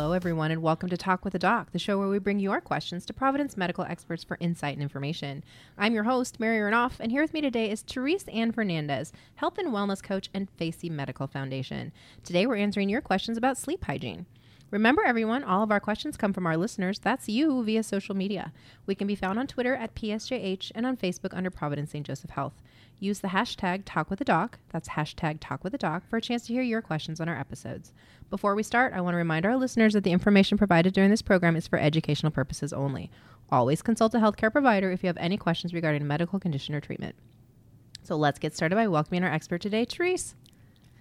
Hello, everyone, and welcome to Talk with a Doc, the show where we bring your questions to Providence medical experts for insight and information. I'm your host, Mary Renoff, and here with me today is Therese Ann Fernandez, health and wellness coach and Facey Medical Foundation. Today, we're answering your questions about sleep hygiene. Remember, everyone, all of our questions come from our listeners. That's you via social media. We can be found on Twitter at PSJH and on Facebook under Providence St. Joseph Health. Use the hashtag TalkWithADoc, that's hashtag TalkWithADoc, for a chance to hear your questions on our episodes. Before we start, I want to remind our listeners that the information provided during this program is for educational purposes only. Always consult a healthcare provider if you have any questions regarding a medical condition or treatment. So let's get started by welcoming our expert today, Therese.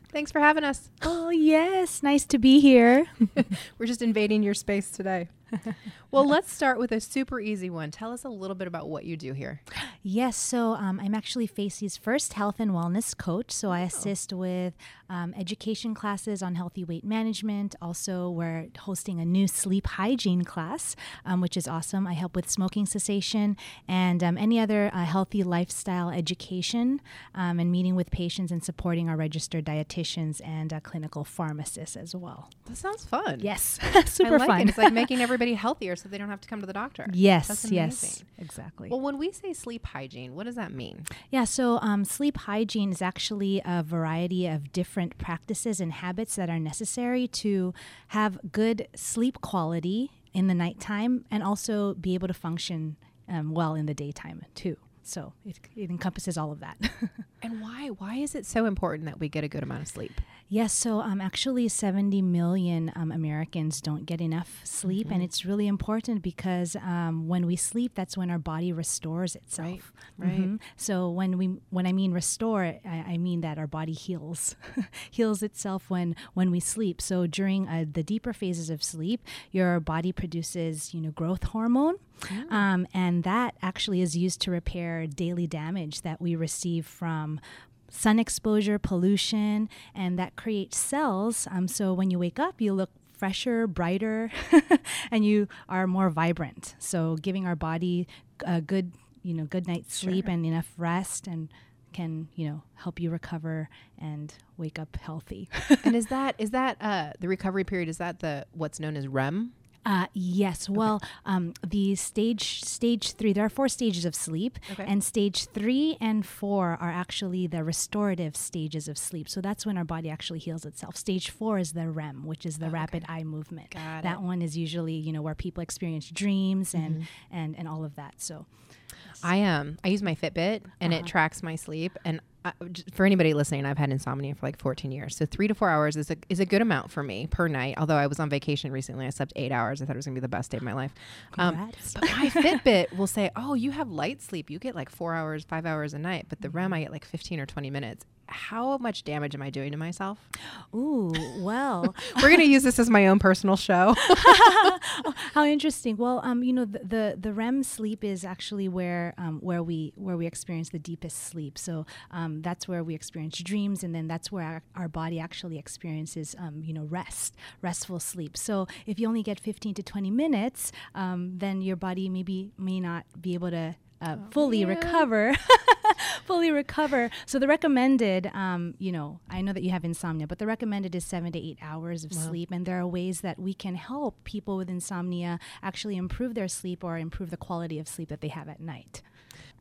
Thanks for having us. Oh, yes. Nice to be here. We're just invading your space today. well, let's start with a super easy one. Tell us a little bit about what you do here. Yes, so um, I'm actually Facey's first health and wellness coach. So I assist with um, education classes on healthy weight management. Also, we're hosting a new sleep hygiene class, um, which is awesome. I help with smoking cessation and um, any other uh, healthy lifestyle education um, and meeting with patients and supporting our registered dietitians and uh, clinical pharmacists as well. That sounds fun. Yes, super like fun. It. It's like making everybody healthier so they don't have to come to the doctor. Yes, yes, exactly. Well, when we say sleep hygiene, what does that mean? Yeah, so um, sleep hygiene is actually a variety of different practices and habits that are necessary to have good sleep quality in the nighttime and also be able to function um, well in the daytime too. So it, it encompasses all of that. and why? Why is it so important that we get a good amount of sleep? Yes, so um, actually, 70 million um, Americans don't get enough sleep, mm-hmm. and it's really important because um, when we sleep, that's when our body restores itself. Right. right. Mm-hmm. So when we when I mean restore, I, I mean that our body heals, heals itself when when we sleep. So during uh, the deeper phases of sleep, your body produces you know growth hormone. Mm. Um, and that actually is used to repair daily damage that we receive from sun exposure, pollution, and that creates cells. Um, so when you wake up, you look fresher, brighter, and you are more vibrant. So giving our body a good, you know, good night's sleep and enough rest and can you know help you recover and wake up healthy and is that is that uh the recovery period is that the what's known as rem uh, yes. Well, um, the stage stage three. There are four stages of sleep, okay. and stage three and four are actually the restorative stages of sleep. So that's when our body actually heals itself. Stage four is the REM, which is the oh, rapid okay. eye movement. Got that it. one is usually you know where people experience dreams and mm-hmm. and and all of that. So. I um I use my Fitbit and uh-huh. it tracks my sleep and uh, for anybody listening, I've had insomnia for like 14 years. So three to four hours is a, is a good amount for me per night. Although I was on vacation recently, I slept eight hours. I thought it was gonna be the best day of my life. Um, but my Fitbit will say, "Oh, you have light sleep. You get like four hours, five hours a night." But the REM, I get like 15 or 20 minutes how much damage am I doing to myself? Ooh, well, we're gonna use this as my own personal show. oh, how interesting. Well, um, you know, the, the, the REM sleep is actually where um, where we where we experience the deepest sleep. So um, that's where we experience dreams, and then that's where our, our body actually experiences, um, you know, rest, restful sleep. So if you only get 15 to 20 minutes, um, then your body maybe may not be able to uh, oh, fully yeah. recover fully recover so the recommended um, you know i know that you have insomnia but the recommended is seven to eight hours of wow. sleep and there are ways that we can help people with insomnia actually improve their sleep or improve the quality of sleep that they have at night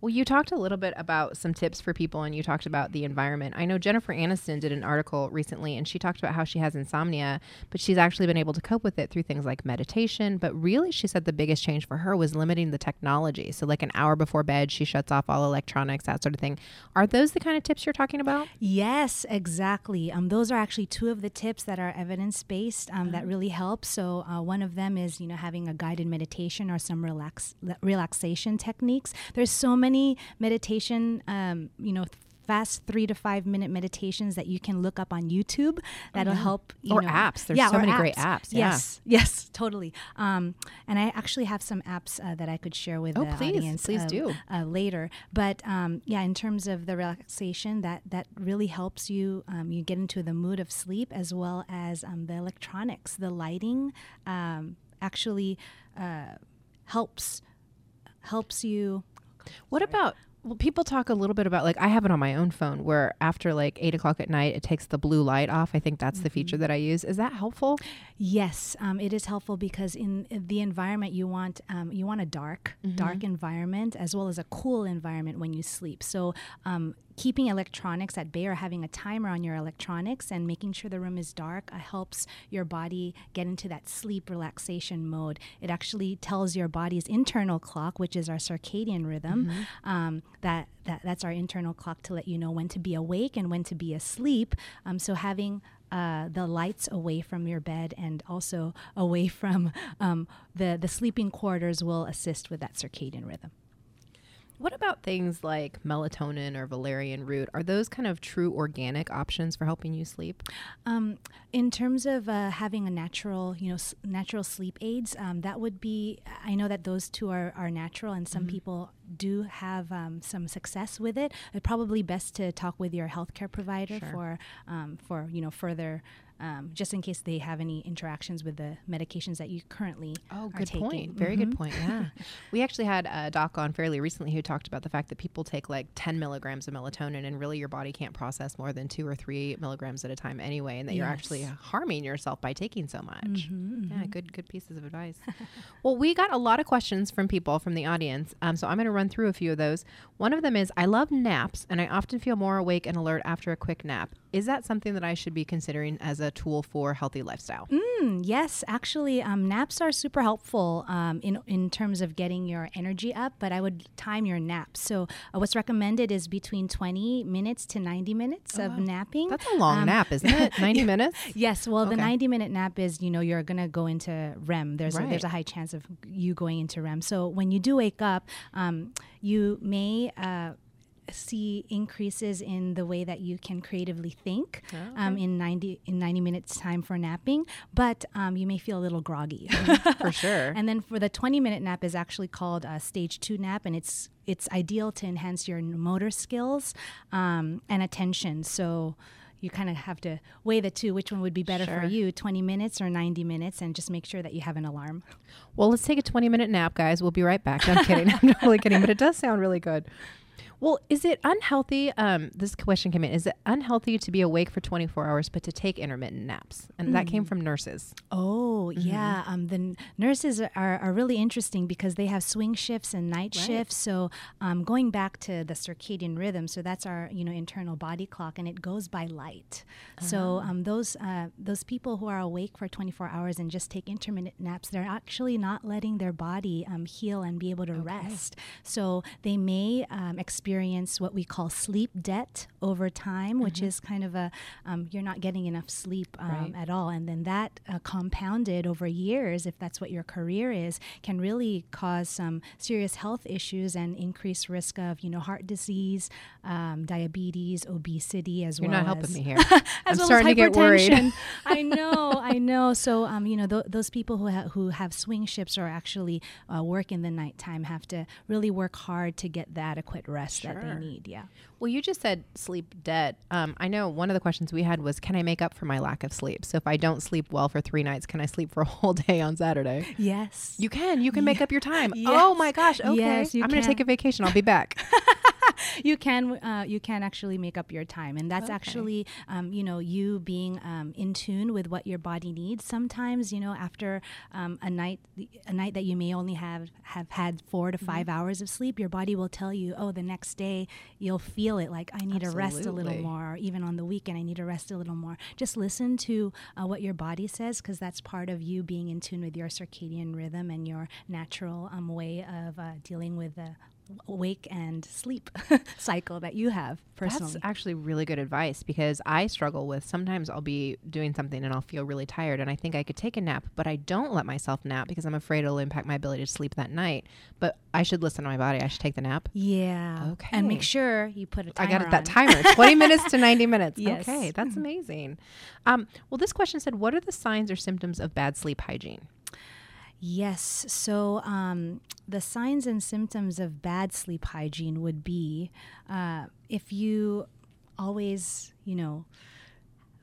well, you talked a little bit about some tips for people and you talked about the environment. I know Jennifer Aniston did an article recently and she talked about how she has insomnia, but she's actually been able to cope with it through things like meditation. But really, she said the biggest change for her was limiting the technology. So, like an hour before bed, she shuts off all electronics, that sort of thing. Are those the kind of tips you're talking about? Yes, exactly. Um, those are actually two of the tips that are evidence based um, that mm-hmm. really help. So, uh, one of them is, you know, having a guided meditation or some relax- relaxation techniques. There's so many many meditation, um, you know, fast three to five minute meditations that you can look up on YouTube that'll oh, help. or know, apps. There's yeah, so many apps. great apps. Yes, yeah. yes, totally. Um, and I actually have some apps uh, that I could share with oh, the please, audience. Please uh, do uh, later. But um, yeah, in terms of the relaxation, that that really helps you. Um, you get into the mood of sleep as well as um, the electronics, the lighting. Um, actually uh, helps helps you what about Well, people talk a little bit about like I have it on my own phone where after like eight o'clock at night it takes the blue light off. I think that's mm-hmm. the feature mm-hmm. that I use. Is that helpful? Yes, um, it is helpful because in the environment you want um, you want a dark mm-hmm. dark environment as well as a cool environment when you sleep. So um, keeping electronics at bay or having a timer on your electronics and making sure the room is dark uh, helps your body get into that sleep relaxation mode. It actually tells your body's internal clock, which is our circadian rhythm, mm-hmm. um, that, that that's our internal clock to let you know when to be awake and when to be asleep. Um, so having uh, the lights away from your bed and also away from um, the, the sleeping quarters will assist with that circadian rhythm. What about things like melatonin or valerian root? Are those kind of true organic options for helping you sleep? Um, in terms of uh, having a natural, you know, s- natural sleep aids, um, that would be. I know that those two are, are natural, and some mm-hmm. people do have um, some success with it. It's probably best to talk with your healthcare provider sure. for um, for you know further um, just in case they have any interactions with the medications that you currently oh, good point. Very mm-hmm. good point. Yeah, we actually had a doc on fairly recently who talked about the fact that people take like 10 milligrams of melatonin, and really your body can't process more than two or three milligrams at a time anyway, and that yes. you're actually harming yourself by taking so much. Mm-hmm, yeah, mm-hmm. good good pieces of advice. well, we got a lot of questions from people from the audience, um, so I'm going to run through a few of those. One of them is I love naps, and I often feel more awake and alert after a quick nap. Is that something that I should be considering as a tool for healthy lifestyle? Mm, yes, actually, um, naps are super helpful um, in in terms of getting your energy up. But I would time your naps. So uh, what's recommended is between 20 minutes to 90 minutes oh, of wow. napping. That's a long um, nap, isn't it? 90 minutes. Yes. Well, okay. the 90 minute nap is you know you're gonna go into REM. There's right. a, there's a high chance of you going into REM. So when you do wake up, um, you may uh, see increases in the way that you can creatively think oh, okay. um, in 90 in 90 minutes time for napping but um, you may feel a little groggy. For sure. And then for the 20 minute nap is actually called a stage 2 nap and it's it's ideal to enhance your motor skills um, and attention. So you kind of have to weigh the two which one would be better sure. for you 20 minutes or 90 minutes and just make sure that you have an alarm. Well let's take a 20 minute nap guys. We'll be right back. I'm kidding. I'm totally kidding but it does sound really good well, is it unhealthy? Um, this question came in. Is it unhealthy to be awake for 24 hours but to take intermittent naps? And mm. that came mm. from nurses. Oh, mm-hmm. yeah. Um, the n- nurses are, are really interesting because they have swing shifts and night right. shifts. So um, going back to the circadian rhythm, so that's our you know internal body clock, and it goes by light. Uh-huh. So um, those uh, those people who are awake for 24 hours and just take intermittent naps, they're actually not letting their body um, heal and be able to okay. rest. So they may experience experience what we call sleep debt over time, mm-hmm. which is kind of a um, you're not getting enough sleep um, right. at all. And then that uh, compounded over years, if that's what your career is, can really cause some serious health issues and increased risk of, you know, heart disease, um, diabetes, obesity, as you're well. You're not helping me here. I'm well starting to get worried. I know, I know. So, um, you know, th- those people who, ha- who have swing shifts or actually uh, work in the nighttime have to really work hard to get the adequate rest sure. that they need. Yeah. Well, you just said sleep debt. Um, I know one of the questions we had was, can I make up for my lack of sleep? So if I don't sleep well for three nights, can I sleep for a whole day on Saturday? Yes. You can. You can make up your time. Yes. Oh my gosh. Okay. Yes, I'm going to take a vacation. I'll be back. you can uh, you can actually make up your time, and that's okay. actually um, you know you being um, in tune with what your body needs. Sometimes you know after um, a night a night that you may only have have had four to 5 mm-hmm. hours of sleep, your body will tell you, oh, the next day you'll feel it like I need Absolutely. to rest a little more. Or even on the weekend, I need to rest a little more. Just listen to uh, what your body says because that's part of you being in tune with your circadian rhythm and your natural um, way of uh, dealing with the wake and sleep cycle that you have personally. That's actually really good advice because I struggle with sometimes I'll be doing something and I'll feel really tired and I think I could take a nap, but I don't let myself nap because I'm afraid it'll impact my ability to sleep that night. But I should listen to my body. I should take the nap. Yeah. Okay. And make sure you put a timer. I got it, that timer 20 minutes to 90 minutes. Yes. Okay. That's amazing. Um, well, this question said, What are the signs or symptoms of bad sleep hygiene? Yes. So um, the signs and symptoms of bad sleep hygiene would be uh, if you always, you know,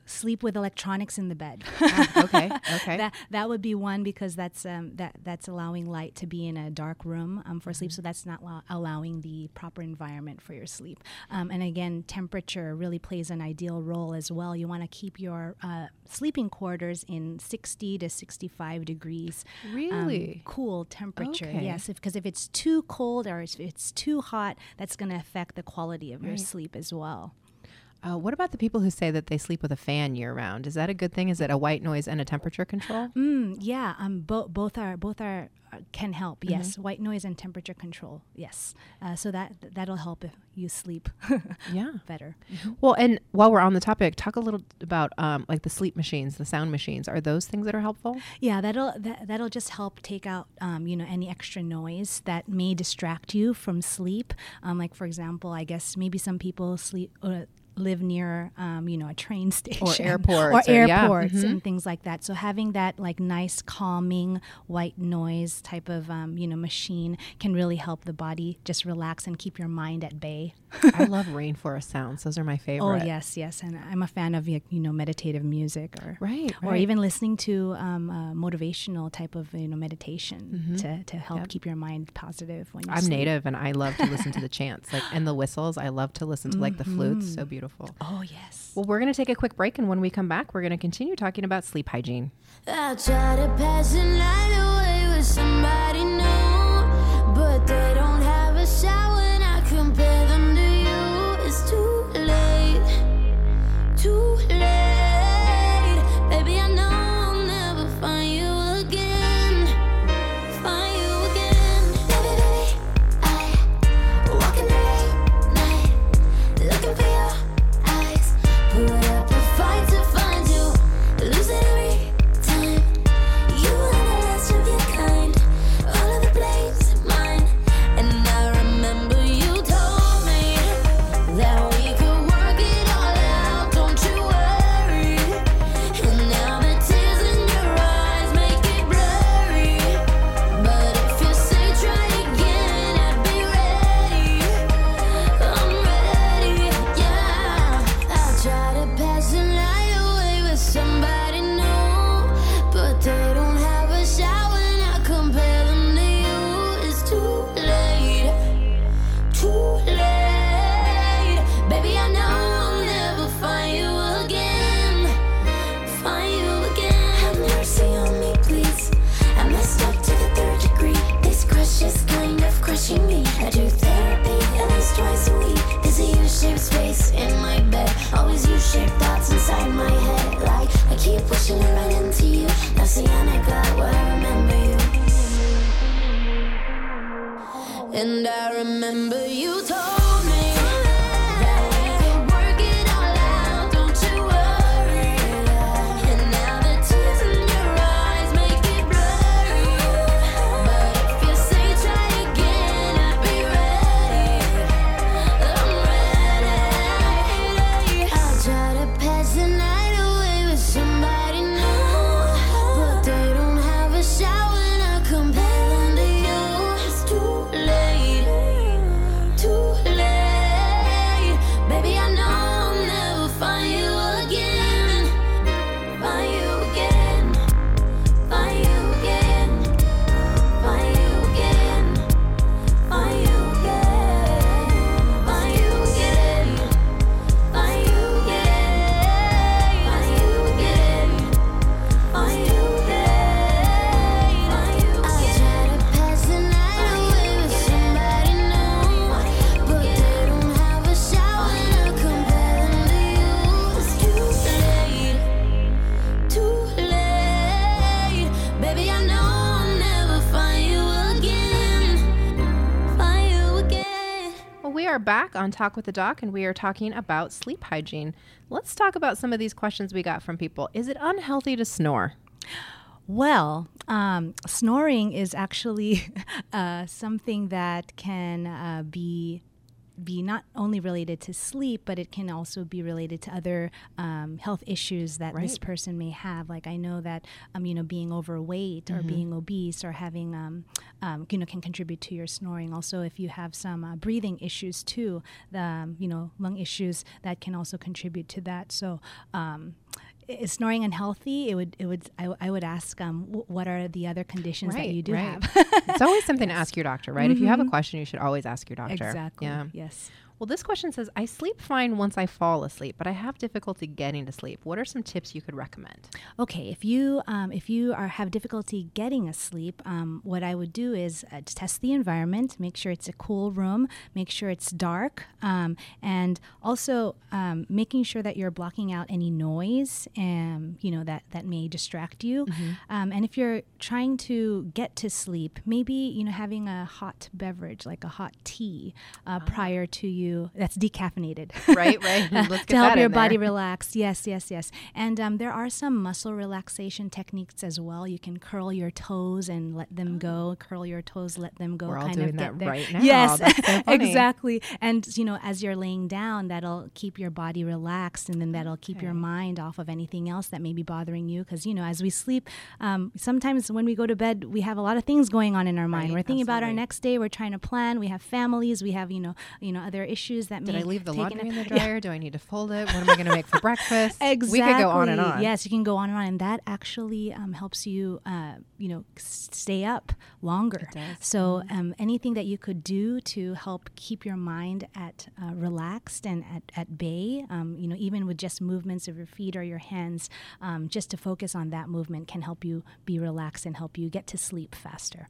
sleep with electronics in the bed. Ah, okay, okay. that that would be one because that's um, that that's allowing light to be in a dark room um, for sleep. So that's not lo- allowing the proper environment for your sleep. Um, and again, temperature really plays an ideal role as well. You want to keep your uh, sleeping quarters in 60 to 65 degrees. um, Really? cool temperature. Okay. Yes, because if, it's too cold or if it's too hot, that's going to affect the quality of your sleep as well. Uh, what about the people who say that they sleep with a fan year round? Is that a good thing? Is it a white noise and a temperature control? Mm, yeah, um, bo- both are both are uh, can help. Mm-hmm. Yes, white noise and temperature control. Yes, uh, so that that'll help if you sleep Yeah. better. Well, and while we're on the topic, talk a little about um, like the sleep machines, the sound machines. Are those things that are helpful? Yeah, that'll that, that'll just help take out um, you know any extra noise that may distract you from sleep. Um, like for example, I guess maybe some people sleep. Live near um, you know a train station or airports or or- yeah, airports mhm. and things like that so having that like nice calming white noise type of um, you know machine can really help the body just relax and keep your mind at bay I love rainforest sounds. Those are my favorite. oh yes yes and i'm a fan of you know meditative music or Right. or even listening to um, uh, motivational type of you know meditation to, to help Mm-hmm. Yep. keep your mind positive when I'm sleep. native and I love to listen to the chants, like and the whistles. I love to listen to like the flutes. So beautiful. Oh yes. Well, we're going to take a quick break, and when we come back, we're going to continue talking about sleep hygiene. I try to pass a night away with somebody new, but they don't on Talk with the Doc, and we are talking about sleep hygiene. Let's talk about some of these questions we got from people. Is it unhealthy to snore? Well, um, snoring is actually uh, something that can uh, be be not only related to sleep, but it can also be related to other um, health issues that this person may have. Like I know that um, you know being overweight or being obese or having um, um, you know can contribute to your snoring. Also, if you have some uh, breathing issues too, the um, you know lung issues that can also contribute to that. So. Is snoring unhealthy? It would. It would. I would ask. Um, w- what are the other conditions that you do right. have? it's always something to ask your doctor, right? If you have a question, you should always ask your doctor. exactly. Yeah. Yes. Well, this question says, I sleep fine once I fall asleep, but I have difficulty getting to sleep. What are some tips you could recommend? Okay, if you um, if you are have difficulty getting asleep, um, what I would do is uh, test the environment, make sure it's a cool room, make sure it's dark, um, and also um, making sure that you're blocking out any noise, um, you know that that may distract you. Um, and if you're trying to get to sleep, maybe you know having a hot beverage like a hot tea uh, prior to you that's decaffeinated, Right, right. To help your body there. relax. Yes, yes, yes. And um, there are some muscle relaxation techniques as well. You can curl your toes and let them go. Curl your toes, let them go. Oh. We're all kind doing of that there. right now. Yes, so exactly. And you know, as you're laying down, that'll keep your body relaxed, and then that'll keep your mind off of anything else that may be bothering you. Because you know, as we sleep, um, sometimes when we go to bed, we have a lot of things going on in our mind. Right, We're thinking about our next day. We're trying to plan. We have families. We have you know, you know, other issues that Did may I leave the laundry in the Yeah. dryer? Do I need to fold it? What am I going to make for breakfast? Exactly. We could go on and on. Yes, you can go on and on, and that actually um, helps you, uh, you know, stay up longer. It does. Mm-hmm. So um, anything that you could do to help keep your mind at uh, relaxed and at, at bay, um, you know, even with just movements of your feet or your hands, um, just to focus on that movement can help you be relaxed and help you get to sleep faster.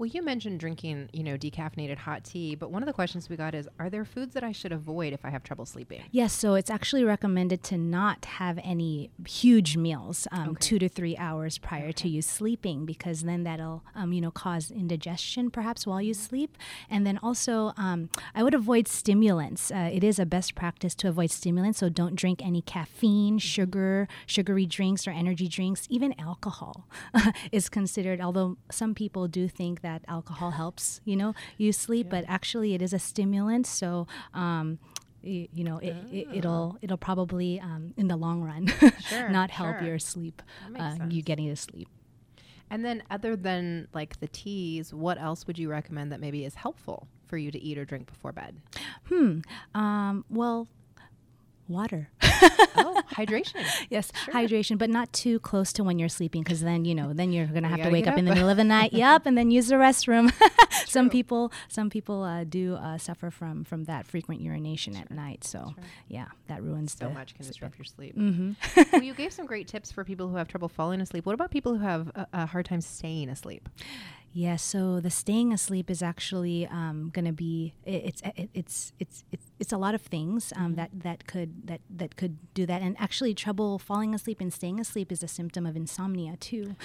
Well, you mentioned drinking, you know, decaffeinated hot tea, but one of the questions we got is, are there foods that I should avoid if I have trouble sleeping? Yes, so it's actually recommended to not have any huge meals um, Okay. two to three hours prior to you sleeping because then that'll um, you know cause indigestion perhaps while you sleep. And then also, um, I would avoid stimulants. Uh, it is a best practice to avoid stimulants, so don't drink any caffeine, sugar, sugary drinks, or energy drinks. Even alcohol is considered. Although some people do think that alcohol helps, you know, you sleep, but actually it is a stimulant. So. Um, y- you know, it, it, it'll it'll probably um, in the long run Sure, not help sure. your sleep, uh, you getting to sleep. And then, other than like the teas, what else would you recommend that maybe is helpful for you to eat or drink before bed? Hmm. Um, well, water. oh, hydration. yes, hydration, but not too close to when you're sleeping, because then you know, then you're gonna have to wake get up, in the middle of the night. yep, and then use the restroom. some people, some people uh, do uh, suffer from from that frequent urination at night. So yeah, that ruins So the, much can disrupt your sleep. hmm well, you gave some great tips for people who have trouble falling asleep. What about people who have a, a hard time staying asleep? Yeah, so the staying asleep is actually um, going to be i- it's it, it's it's it's it's a lot of things um, that that could that that could do that, and actually trouble falling asleep and staying asleep is a symptom of insomnia too.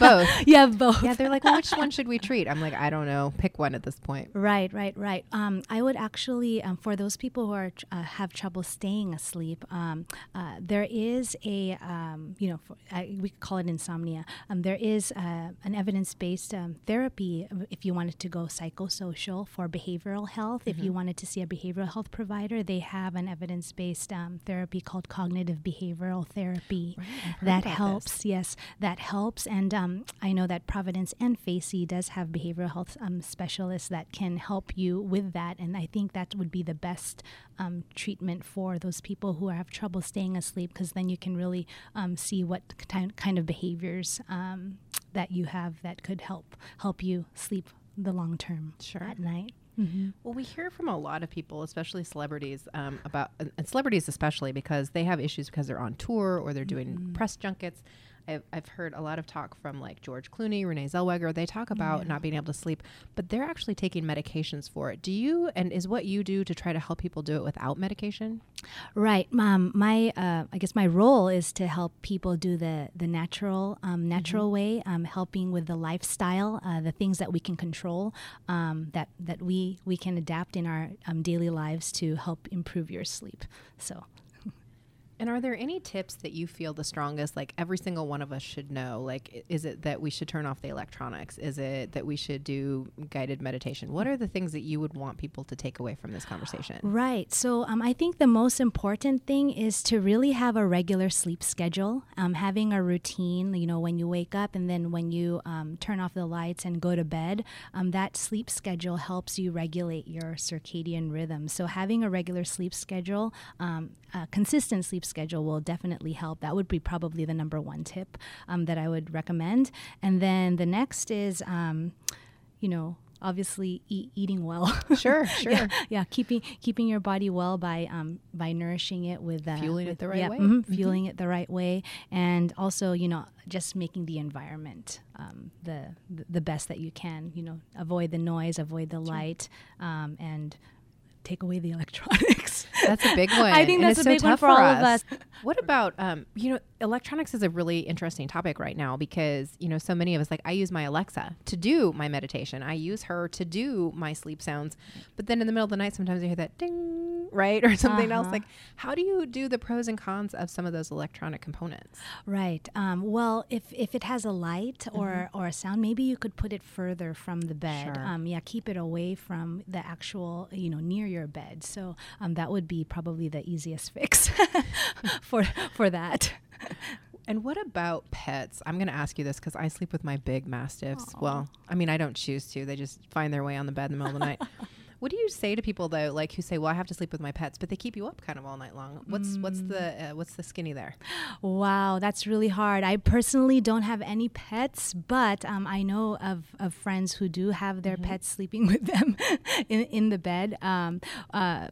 Both. yeah, both. Yeah, they're like, well, which one should we treat? I'm like, I don't know. Pick one at this point. Right, right, right. Um, I would actually, um, for those people who are uh, have trouble staying asleep, um, uh, there is a, um, you know, for, I, we call it insomnia. Um, there is uh, an evidence-based um, therapy uh, if you wanted to go psychosocial for behavioral health. If you wanted to see a behavioral health provider, they have an evidence-based um, therapy called cognitive behavioral therapy Right, that about this. helps yes that helps and um, i know that providence and facey does have behavioral health um, specialists that can help you with that and i think that would be the best um, treatment for those people who have trouble staying asleep because then you can really um, see what kind of behaviors um, that you have that could help help you sleep the long term Sure. at night hmm Well, we hear from a lot of people, especially celebrities, um, about and and celebrities especially because they have issues because they're on tour or they're doing press junkets. I've, I've heard a lot of talk from like George Clooney, Renee Zellweger. They talk about not being able to sleep, but they're actually taking medications for it. Do you, and is what you do to try to help people do it without medication? Right. Um, my, uh, I guess my role is to help people do the the natural, um, natural way, um, helping with the lifestyle, uh, the things that we can control, um, that that we we can adapt in our um, daily lives to help improve your sleep. So And are there any tips that you feel the strongest, like every single one of us should know? Like, is it that we should turn off the electronics? Is it that we should do guided meditation? What are the things that you would want people to take away from this conversation? Right. So um, I think the most important thing is to really have a regular sleep schedule, um, having a routine, you know, when you wake up and then when you um, turn off the lights and go to bed. Um, that sleep schedule helps you regulate your circadian rhythm. So having a regular sleep schedule, um, a consistent sleep schedule will definitely help. That would be probably the number one tip um, that I would recommend. And then the next is, um, you know, obviously eat, eating well. Sure, sure. yeah, yeah, keeping keeping your body well by um, by nourishing it with uh, Fueling it the right yeah, way. mhm, fueling it the right way, and also you know just making the environment um, the, the the best that you can. You know, avoid the noise, avoid the light, um, and take away the electronics. That's a big one. I think and that's a so big one tough for all of us. What about um, you know, electronics is a really interesting topic right now because you know so many of us like I use my Alexa to do my meditation. I use her to do my sleep sounds, but then in the middle of the night sometimes I hear that ding, right, or something else. Uh-huh. Like, how do you do the pros and cons of some of those electronic components? Right. Um, well, if if it has a light or or a sound, maybe you could put it further from the bed. Mm-hmm. Sure. Um, yeah, keep it away from the actual, you know, near your bed. So um, that would be probably the easiest fix for for that. And what about pets? I'm going to ask you this because I sleep with my big mastiffs. Well, I mean, I don't choose to. They just find their way on the bed in the middle of the night. What do you say to people though, like who say, "Well, I have to sleep with my pets," but they keep you up kind of all night long? What's what's Mm. the uh, what's the skinny there? Wow, that's really hard. I personally don't have any pets, but um, I know of, of friends who do have their pets sleeping with them in, in the bed. Um, uh,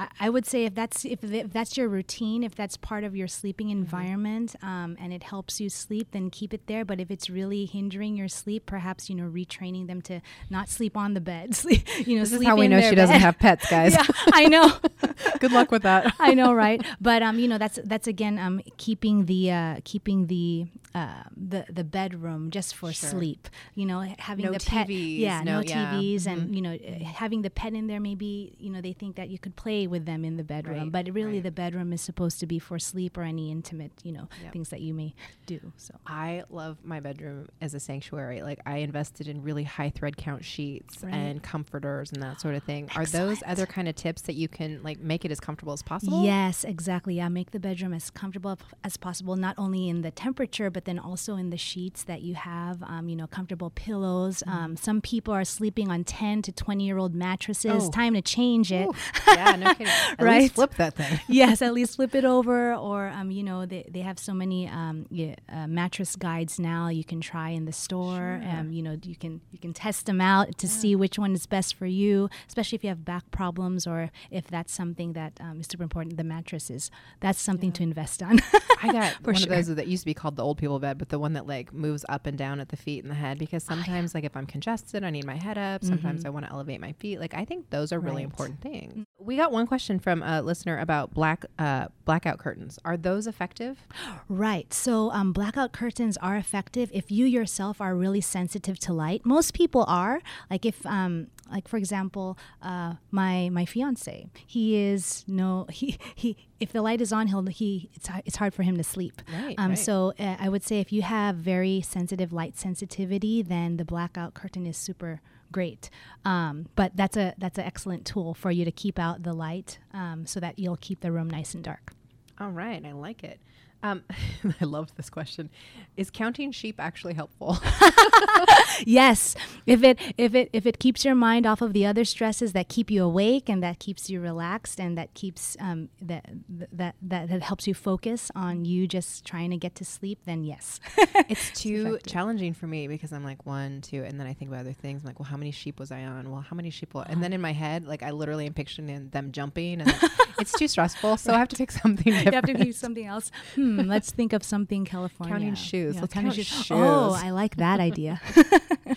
I- I would say if that's if, if that's your routine, if that's part of your sleeping environment, um, and it helps you sleep, then keep it there. But if it's really hindering your sleep, perhaps you know retraining them to not sleep on the bed. Sleep, you know, This is how we know she doesn't have pets, guys. yeah, I know. Good luck with that. I know, right? But um, you know, that's that's again um keeping the uh, keeping the uh, the the bedroom just for Sure. sleep. You know, having No the pet, TVs, yeah, no- no, yeah, TVs, mhm. and you know, uh, having the pet in there. Maybe you know they think that you could play with them in the bedroom, Right, but really right. the bedroom is supposed to be for sleep or any intimate, you know, Yep. things that you may do. So. I love my bedroom as a sanctuary. Like I invested in really high thread count sheets Right. and comforters and that sort of thing. Are those other kind of tips that you can like make it as comfortable as possible? Yes, exactly. Yeah, make the bedroom as comfortable as possible, not only in the temperature, but then also in the sheets that you have. Um, you know, comfortable pillows. Mm-hmm. Um, some people are sleeping on ten to twenty year old mattresses. Oh. Time to change it. Ooh, yeah, no kidding. At Right. least flip that thing. yes, at least flip it over, or um, you know, they, they have so many um, yeah, uh, mattress guides now. You can try in the store. Sure. Um, you know, you can you can test them out to see which one is best for you, especially if you have back problems or if that's something that um, is super important. The mattress is that's something to invest on. I got For one sure. of those that used to be called the old people bed, but the one that like moves up and down at the feet and the head because Oh, sometimes like if I'm congested, I need my head up. Sometimes I want to elevate my feet. Like I think those are really Mm-hmm. Right. important things. We got one question from a listener about black uh, blackout curtains. Are those effective? Right. So um, blackout curtains are effective if you yourself are really sensitive to light. Most people are. Like if, um, like for example, uh, my my fiance, he is no he he. If the light is on, he'll he it's it's hard for him to sleep. Right, Um. right. So uh, I would say if you have very sensitive light sensitivity, then the blackout curtain is super great. Um, but that's a that's an excellent tool for you to keep out the light, um, so that you'll keep the room nice and dark. All right, I like it. Um, I love this question. Is counting sheep actually helpful? yes if it if it if it keeps your mind off of the other stresses that keep you awake and that keeps you relaxed and that keeps um, that, that that that helps you focus on you just trying to get to sleep then yes it's too effective. challenging for me because I'm like one, two, and then I think about other things. I'm like, well, how many sheep was I on? Well, how many sheep? Will, and then in my head, like I literally am picturing them jumping, and it's too stressful. So I have to pick something you have to do something else hmm let's think of something california Counting shoes. Let's counting count shoes. shoes. oh i like that idea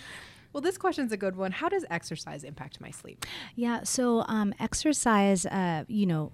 Well, this question's a good one. How does exercise impact my sleep? Yeah, so um, exercise, uh, you know,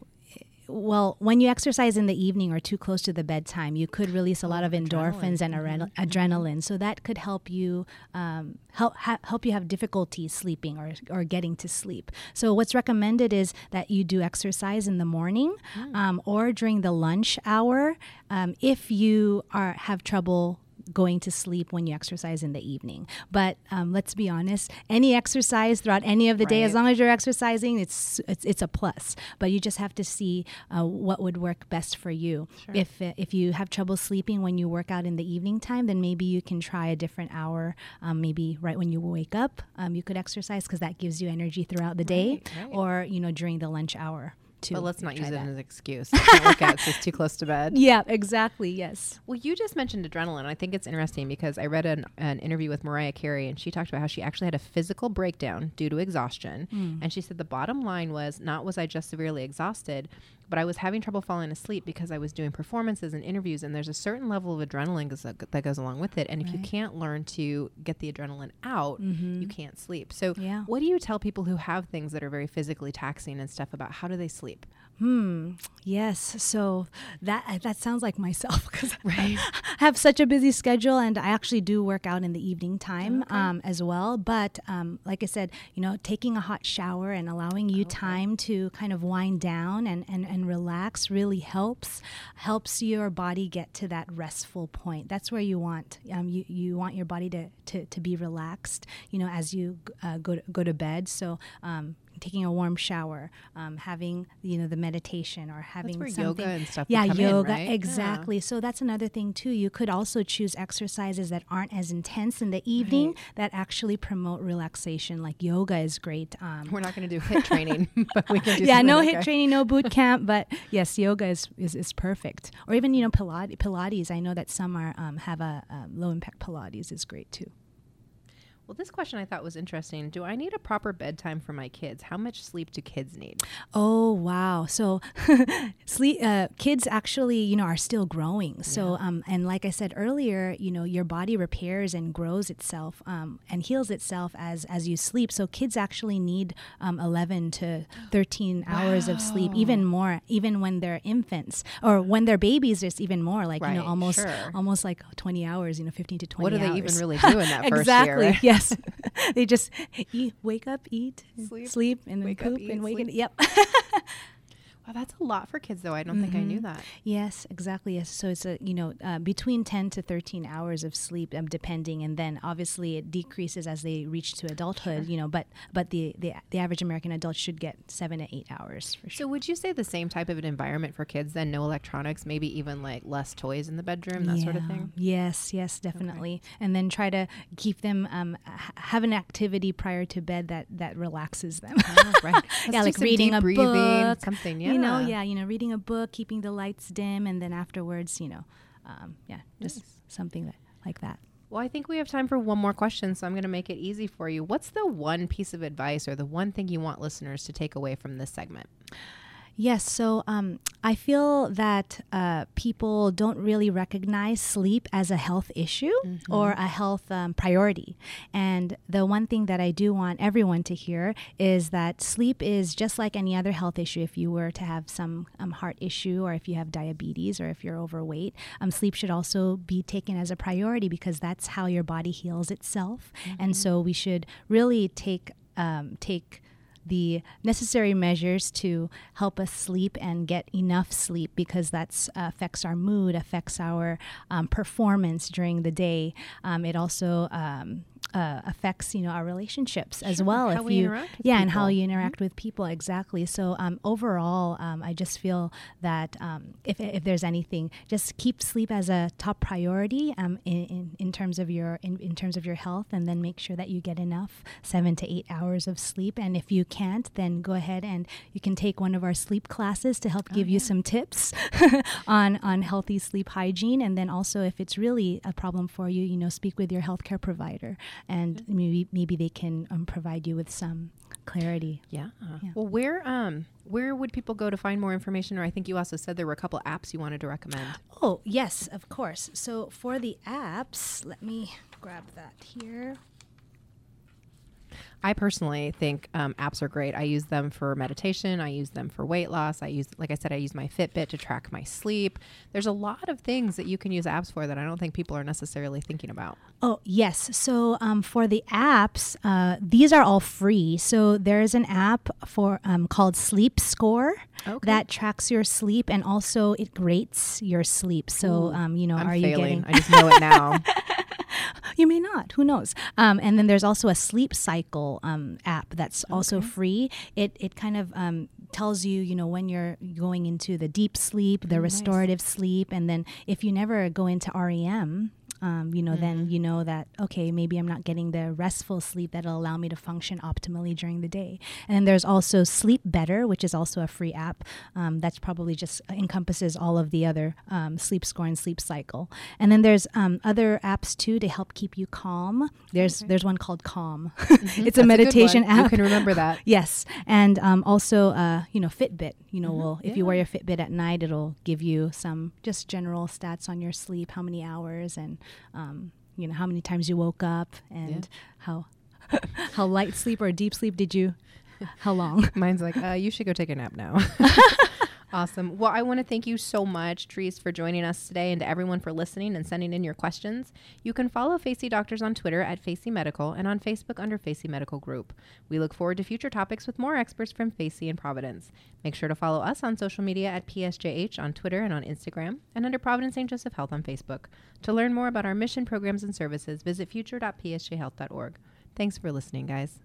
well, when you exercise in the evening or too close to the bedtime, you could release a lot of endorphins adrenaline. and adre- adrenaline. So that could help you um, help ha- help you have difficulty sleeping or or getting to sleep. So what's recommended is that you do exercise in the morning um, or during the lunch hour um, if you are have trouble going to sleep when you exercise in the evening. But um, let's be honest, any exercise throughout any of the day, as long as you're exercising, it's it's, it's a plus. But you just have to see uh, what would work best for you. If uh, if you have trouble sleeping when you work out in the evening time, then maybe you can try a different hour. Um, maybe right when you wake up, um, you could exercise because that gives you energy throughout the day, Right, right. or you know during the lunch hour. But let's not use it as an excuse. I can't out. It's too close to bed. Yeah, exactly. Yes. Well, you just mentioned adrenaline. I think it's interesting because I read an, an interview with Mariah Carey and she talked about how she actually had a physical breakdown due to exhaustion. And she said the bottom line was not was I just severely exhausted, but I was having trouble falling asleep because I was doing performances and interviews. And there's a certain level of adrenaline goes, that goes along with it. And if you can't learn to get the adrenaline out, you mm-hmm. can't sleep. So, Yeah. what do you tell people who have things that are very physically taxing and stuff about how do they sleep? Hmm. Yes. So that that sounds like myself because Right. I have such a busy schedule, and I actually do work out in the evening time um, as well. But um, like I said, you know, taking a hot shower and allowing you time to kind of wind down and, and, and relax really helps helps your body get to that restful point. That's where you want um, you you want your body to, to, to be relaxed. You know, as you uh, go to, go to bed. So. Taking a warm shower um, having you know the meditation or having yoga and stuff yeah come in, yoga right? Yeah. exactly. So that's another thing too. You could also choose exercises that aren't as intense in the evening that actually promote relaxation. Like yoga is great um, We're not going to do HIIT training, but we can do yeah no HIIT training no boot camp but yes yoga is, is, is perfect. Or even you know pilates, pilates i know that some are um, have a um, low impact pilates is great too Well, this question I thought was interesting. Do I need a proper bedtime for my kids? How much sleep do kids need? Oh wow! So, sleep uh, kids actually, you know, are still growing. So, um, and like I said earlier, you know, your body repairs and grows itself um, and heals itself as as you sleep. So, kids actually need um, eleven to thirteen hours of sleep, even more, even when they're infants or when they're babies. It's even more, like you know, almost sure. almost like twenty hours. You know, fifteen to twenty. What do they even really do in that first year? exactly. right? Yes, they just eat, wake up, eat, Sleep, sleep, and then wake up, poop eat, and wake. sleep. And, yep. Wow, that's a lot for kids, though. I don't think I knew that. Yes, exactly. Yes. So it's a you know uh, between ten to thirteen hours of sleep, um, depending, and then obviously it decreases as they reach to adulthood. You know, but but the, the the average American adult should get seven to eight hours for sure. So, would you say the same type of an environment for kids then? No electronics, maybe even like less toys in the bedroom, that sort of thing? Yes, yes, definitely. And then try to keep them um, h- have an activity prior to bed that that relaxes them. Oh, right. Yeah, like reading a breathing, book, something. You know, yeah. yeah, you know, reading a book, keeping the lights dim, and then afterwards, you know, um, yeah, just Nice. something that, like that. Well, I think we have time for one more question, so I'm going to make it easy for you. What's the one piece of advice or the one thing you want listeners to take away from this segment? Yes, so um, I feel that uh, people don't really recognize sleep as a health issue or a health um, priority. And the one thing that I do want everyone to hear is that sleep is just like any other health issue. If you were to have some um, heart issue, or if you have diabetes, or if you're overweight, um, sleep should also be taken as a priority because that's how your body heals itself. And so we should really take um, take the necessary measures to help us sleep and get enough sleep because that uh, affects our mood, affects our um, performance during the day. Um, it also um, uh, affects you know our relationships as Sure, well. how if we you interact with yeah, and how you interact with people exactly. So um, overall, um, I just feel that um, if if there's anything, just keep sleep as a top priority um, in, in in terms of your in, in terms of your health, and then make sure that you get enough seven to eight hours of sleep. And if you can't, then go ahead and you can take one of our sleep classes to help give you some tips on on healthy sleep hygiene. And then also, if it's really a problem for you, you know, speak with your healthcare provider, and maybe maybe they can um, provide you with some clarity. Yeah. Yeah. Well, where um where would people go to find more information? Or I think you also said there were a couple apps you wanted to recommend. Oh, yes, of course. So for the apps, let me grab that here. I personally think um, apps are great. I use them for meditation. I use them for weight loss. I use, like I said, I use my Fitbit to track my sleep. There's a lot of things that you can use apps for that I don't think people are necessarily thinking about. Oh, yes. So um, for the apps, uh, these are all free. So there's an app for um, called Sleep Score Okay. that tracks your sleep and also it rates your sleep. So, Ooh, um, you know, I'm are you failing. getting I just know it now. You may not. Who knows? Um, and then there's also a sleep cycle um, app that's also Okay. free. It it kind of um, tells you, you know, when you're going into the deep sleep, the Oh, nice. restorative sleep, and then if you never go into REM. Um, you know, then Mm-hmm. you know that okay, maybe I'm not getting the restful sleep that'll allow me to function optimally during the day. And then there's also Sleep Better, which is also a free app. Um, that's probably just encompasses all of the other um, sleep score and sleep cycle. And then there's um, other apps too to help keep you calm. There's there's one called Calm. it's a Mm-hmm. That's good meditation app. You can remember that. Yes, and um, also, uh, you know, Fitbit. You know, Mhm. will if you wear your Fitbit at night, it'll give you some just general stats on your sleep, how many hours, and um, you know how many times you woke up, and how how light sleep or deep sleep did you? How long? Mine's like, uh, you should go take a nap now. awesome. Well, I want to thank you so much, Trees, for joining us today and to everyone for listening and sending in your questions. You can follow Facey Doctors on Twitter at Facey Medical and on Facebook under Facey Medical Group. We look forward to future topics with more experts from Facey and Providence. Make sure to follow us on social media at PSJH on Twitter and on Instagram and under Providence St. Joseph Health on Facebook. To learn more about our mission, programs, and services, visit future.psjhealth.org. Thanks for listening, guys.